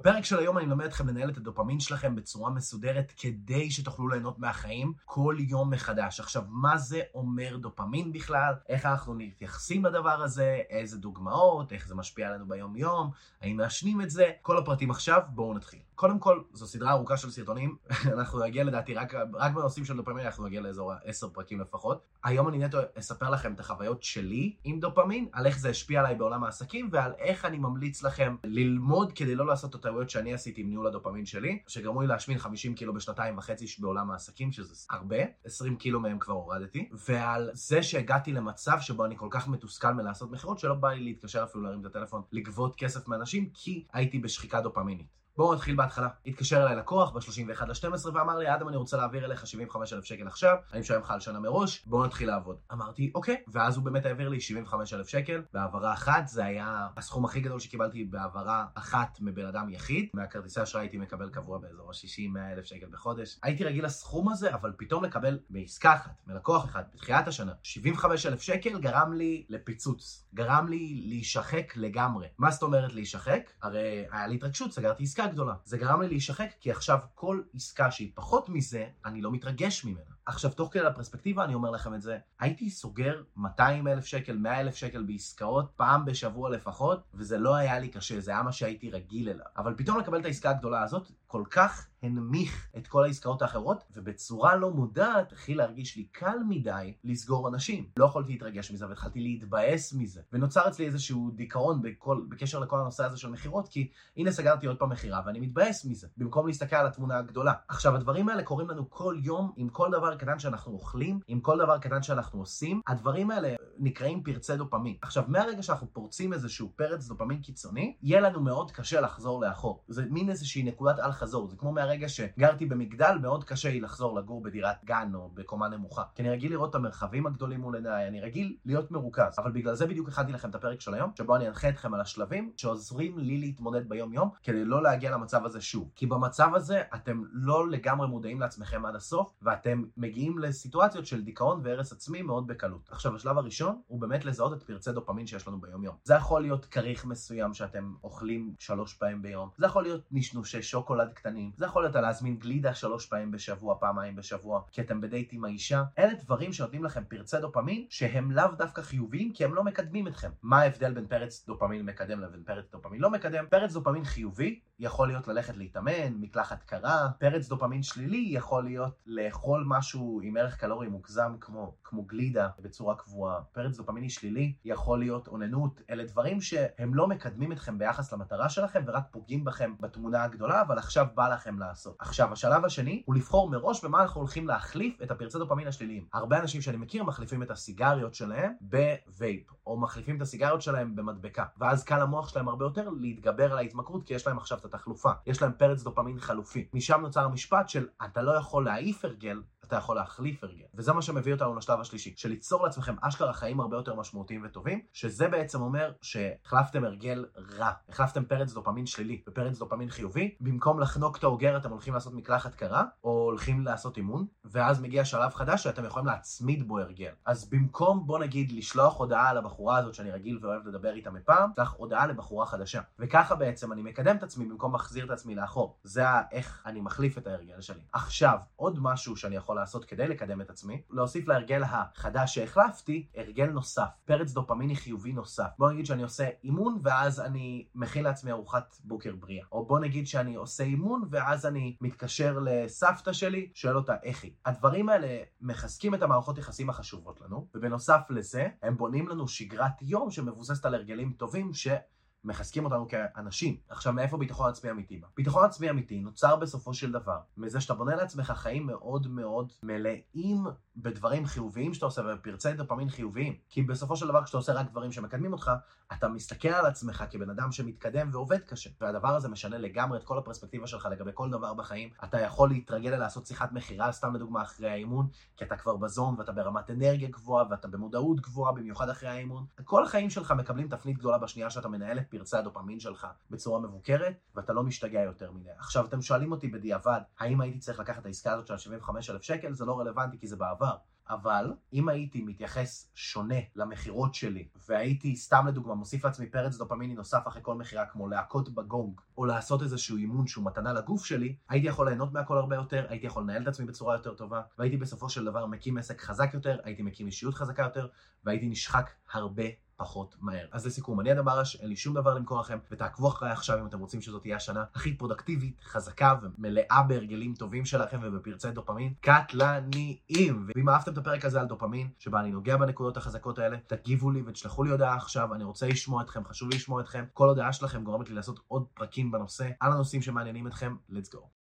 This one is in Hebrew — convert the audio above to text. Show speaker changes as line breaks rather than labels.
בפרק של היום אני מלמד אתכם לנהל את הדופמין שלכם בצורה מסודרת כדי שתוכלו ליהנות מהחיים כל יום מחדש. עכשיו, מה זה אומר דופמין בכלל? איך אנחנו מתייחסים לדבר הזה? איזה דוגמאות? איך זה משפיע עלינו ביום-יום? האם מעשנים את זה? כל הפרטים עכשיו, בואו נתחיל. קודם כל, זו סדרה ארוכה של סרטונים, אנחנו נגיע לדעתי, רק, רק בנושאים של דופמין אנחנו נגיע לאזור עשר פרקים לפחות. היום אני נטו אספר לכם את החוויות שלי עם דופמין, על איך זה השפיע עליי בעולם העסקים, ועל איך אני ממליץ לכם ללמוד כדי לא לעשות את הטעויות שאני עשיתי עם ניהול הדופמין שלי, שגרמו לי להשמין 50 קילו בשנתיים וחצי בעולם העסקים, שזה הרבה, 20 קילו מהם כבר הורדתי, ועל זה שהגעתי למצב שבו אני כל כך מתוסכל מלעשות מכירות, שלא בא לי להתקשר אפילו להרים את הטלפון, לגבות כסף מאנשים, כי הייתי בשחיקה דופמינית. בואו נתחיל בהתחלה. התקשר אליי לקוח ב-31 ל-12 ואמר לי, אדם, אני רוצה להעביר אליך 75,000 שקל עכשיו, אני משלם לך על שנה מראש, בואו נתחיל לעבוד. אמרתי, אוקיי, ואז הוא באמת העביר לי 75,000 שקל, בהעברה אחת, זה היה הסכום הכי גדול שקיבלתי בהעברה אחת מבן אדם יחיד, מהכרטיסי אשראי הייתי מקבל קבוע באזור ה-60-100 אלף שקל בחודש. הייתי רגיל לסכום הזה, אבל פתאום לקבל בעסקה אחת, מלקוח אחד, בתחילת השנה, 75,000 שקל גרם לי לפיצוץ, גרם לי להישחק לגמרי. מה זאת אומרת להישחק? הרי היה לי התרגשות, סגרתי עסקה גדולה. זה גרם לי להישחק, כי עכשיו כל עסקה שהיא פחות מזה, אני לא מתרגש ממנה. עכשיו, תוך כדי הפרספקטיבה, אני אומר לכם את זה, הייתי סוגר 200 אלף שקל, 100 אלף שקל בעסקאות, פעם בשבוע לפחות, וזה לא היה לי קשה, זה היה מה שהייתי רגיל אליו. אבל פתאום לקבל את העסקה הגדולה הזאת, כל כך הנמיך את כל העסקאות האחרות, ובצורה לא מודעת התחיל להרגיש לי קל מדי לסגור אנשים. לא יכולתי להתרגש מזה, והתחלתי להתבאס מזה. ונוצר אצלי איזשהו דיכאון בכל, בקשר לכל הנושא הזה של מכירות, כי הנה סגרתי עוד פעם מכירה, ואני מתבאס מזה, במקום להסתכל על התמונה הגדולה. עכשיו, הדברים האלה קורים לנו כל יום, עם כל דבר קטן שאנחנו אוכלים, עם כל דבר קטן שאנחנו עושים. הדברים האלה נקראים פרצי דופמין. עכשיו, מהרגע שאנחנו פורצים איזשהו פרץ דופמין קיצוני, יהיה לנו מאוד קשה לחזור לאחור. זה מין איזושהי נקודת אל חזור. זה כמו מהרגע שגרתי במגדל, מאוד קשה לי לחזור לגור בדירת גן או בקומה נמוכה. כי אני רגיל לראות את המרחבים הגדולים מול עיניי, אני רגיל להיות מרוכז. אבל בגלל זה בדיוק הכנתי לכם את הפרק של היום, שבו אני אנחה אתכם על השלבים שעוזרים לי להתמודד ביום יום, כדי לא להגיע למצב הזה שוב. כי במצב הזה אתם לא לגמרי מודעים לעצמכם עד הסוף, ואתם מגיעים לסיטואציות של דיכאון והרס עצמי מאוד בקלות. עכשיו, השלב הראשון הוא באמת לזהות את פרצי דופמין שיש לנו ביום יום. זה יכול להיות כריך מסוים שאתם אוכלים שלוש פעמים ביום, זה יכול להיות נשנושי שוקולד קטנים, זה יכול להיות להזמין גלידה שלוש פעמים בשבוע, פעמיים בשבוע, כי אתם בדייט עם האישה. אלה דברים שנותנים לכם פרצי דופמין שהם לאו דווקא חיוביים, כי הם לא מקדמים אתכם. מה ההבדל בין פרץ דופמין מקדם לבין פרץ דופמין לא מקדם? פרץ דופמין חיובי יכול להיות ללכת להתאמן, מקלחת קרה, פרץ דופמין שלילי יכול להיות לאכול משהו עם ערך קלורי מוגזם כמו, כמו גלידה בצורה קבועה. פרץ דופמיני שלילי יכול להיות אוננות, אלה דברים שהם לא מקדמים אתכם ביחס למטרה שלכם ורק פוגעים בכם בתמונה הגדולה, אבל עכשיו בא לכם לעשות. עכשיו, השלב השני הוא לבחור מראש במה אנחנו הולכים להחליף את הפרצי דופמין השליליים. הרבה אנשים שאני מכיר מחליפים את הסיגריות שלהם בווייפ, או מחליפים את הסיגריות שלהם במדבקה, ואז קל למוח שלהם הרבה יותר להתגבר על ההתמכרות, כי יש להם עכשיו את התחלופה. יש להם פרץ דופמין חלופי. משם נוצר המשפט של אתה לא יכול להעיף הרגל, אתה יכול להחליף הרגל. וזה מה שמביא אותנו לשלב השלישי, של ליצור לעצמכם אשכרה חיים הרבה יותר משמעותיים וטובים, שזה בעצם אומר שהחלפתם הרגל רע, החלפתם פרץ דופמין שלילי ופרץ דופמין חיובי, במקום לחנוק את האוגר אתם הולכים לעשות מקלחת קרה, או הולכים לעשות אימון, ואז מגיע שלב חדש שאתם יכולים להצמיד בו הרגל. אז במקום בוא נגיד לשלוח הודעה לבחורה הזאת שאני רגיל ואוהב לדבר איתה מפעם, צריך הודעה לבחורה חדשה. וככה בעצם אני מקדם את עצמי במקום להחזיר את עצמי לאחור. זה איך אני מחליף את ההרגל שלי. עכשיו, עוד משהו שאני יכול לעשות כדי לקדם את עצמי, להוסיף להרגל החדש שהחלפתי, הרגל נוסף, פרץ דופמיני חיובי נוסף. בוא נגיד שאני עושה אימון ואז אני מכין לעצמי ארוחת בוקר בריאה. או בוא נגיד שאני עושה אימון ואז אני מתקשר לסבתא שלי, שואל אותה איך היא. הדברים האלה מחזקים את המערכות יחסים החשובות לנו, ובנוסף לזה, הם בונים לנו שגרת יום שמבוססת על הרגלים טובים ש... מחזקים אותנו כאנשים. עכשיו, מאיפה ביטחון עצמי אמיתי בא? ביטחון עצמי אמיתי נוצר בסופו של דבר מזה שאתה בונה לעצמך חיים מאוד מאוד מלאים בדברים חיוביים שאתה עושה ובפרצי דופמין חיוביים. כי בסופו של דבר כשאתה עושה רק דברים שמקדמים אותך, אתה מסתכל על עצמך כבן אדם שמתקדם ועובד קשה. והדבר הזה משנה לגמרי את כל הפרספקטיבה שלך לגבי כל דבר בחיים. אתה יכול להתרגל לעשות שיחת מכירה, סתם לדוגמה, אחרי האימון, כי אתה כבר בזון ואתה ברמת אנרגיה גבוהה ואתה במודעות גבוהה, במיוחד אחרי האימון. כל החיים שלך מקבלים תפנית גדולה בשנייה שאתה מנהל פרצי הדופמין שלך בצורה מבוקרת, ואתה לא משתגע יותר מדי. עכשיו, אתם שואלים אותי בדיעבד, האם הייתי צריך לקחת את העסקה הזאת של 75,000 שקל? זה לא רלוונטי כי זה בעבר. אבל אם הייתי מתייחס שונה למכירות שלי, והייתי סתם לדוגמה מוסיף לעצמי פרץ דופמיני נוסף אחרי כל מכירה, כמו להכות בגונג, או לעשות איזשהו אימון שהוא מתנה לגוף שלי, הייתי יכול ליהנות מהכל הרבה יותר, הייתי יכול לנהל את עצמי בצורה יותר טובה, והייתי בסופו של דבר מקים עסק חזק יותר, הייתי מקים אישיות חזקה יותר, והייתי נשחק הרבה פחות מהר. אז לסיכום, אני אדם ברש, אין לי שום דבר למכור לכם, ותעקבו אחריי עכשיו אם אתם רוצים שזאת תהיה השנה הכי פרודקטיבית, חזקה ומלאה בהרגלים טובים שלכם ובפרצי דופמין קטלניים. ואם אהבתם את הפרק הזה על דופמין, שבה אני נוגע בנקודות החזקות האלה, תגיבו לי ותשלחו לי הודעה עכשיו, אני רוצה לשמוע אתכם, חשוב לי לשמוע אתכם. כל הודעה שלכם גורמת לי לעשות עוד פרקים בנושא, על הנושאים שמעניינים אתכם, let's go.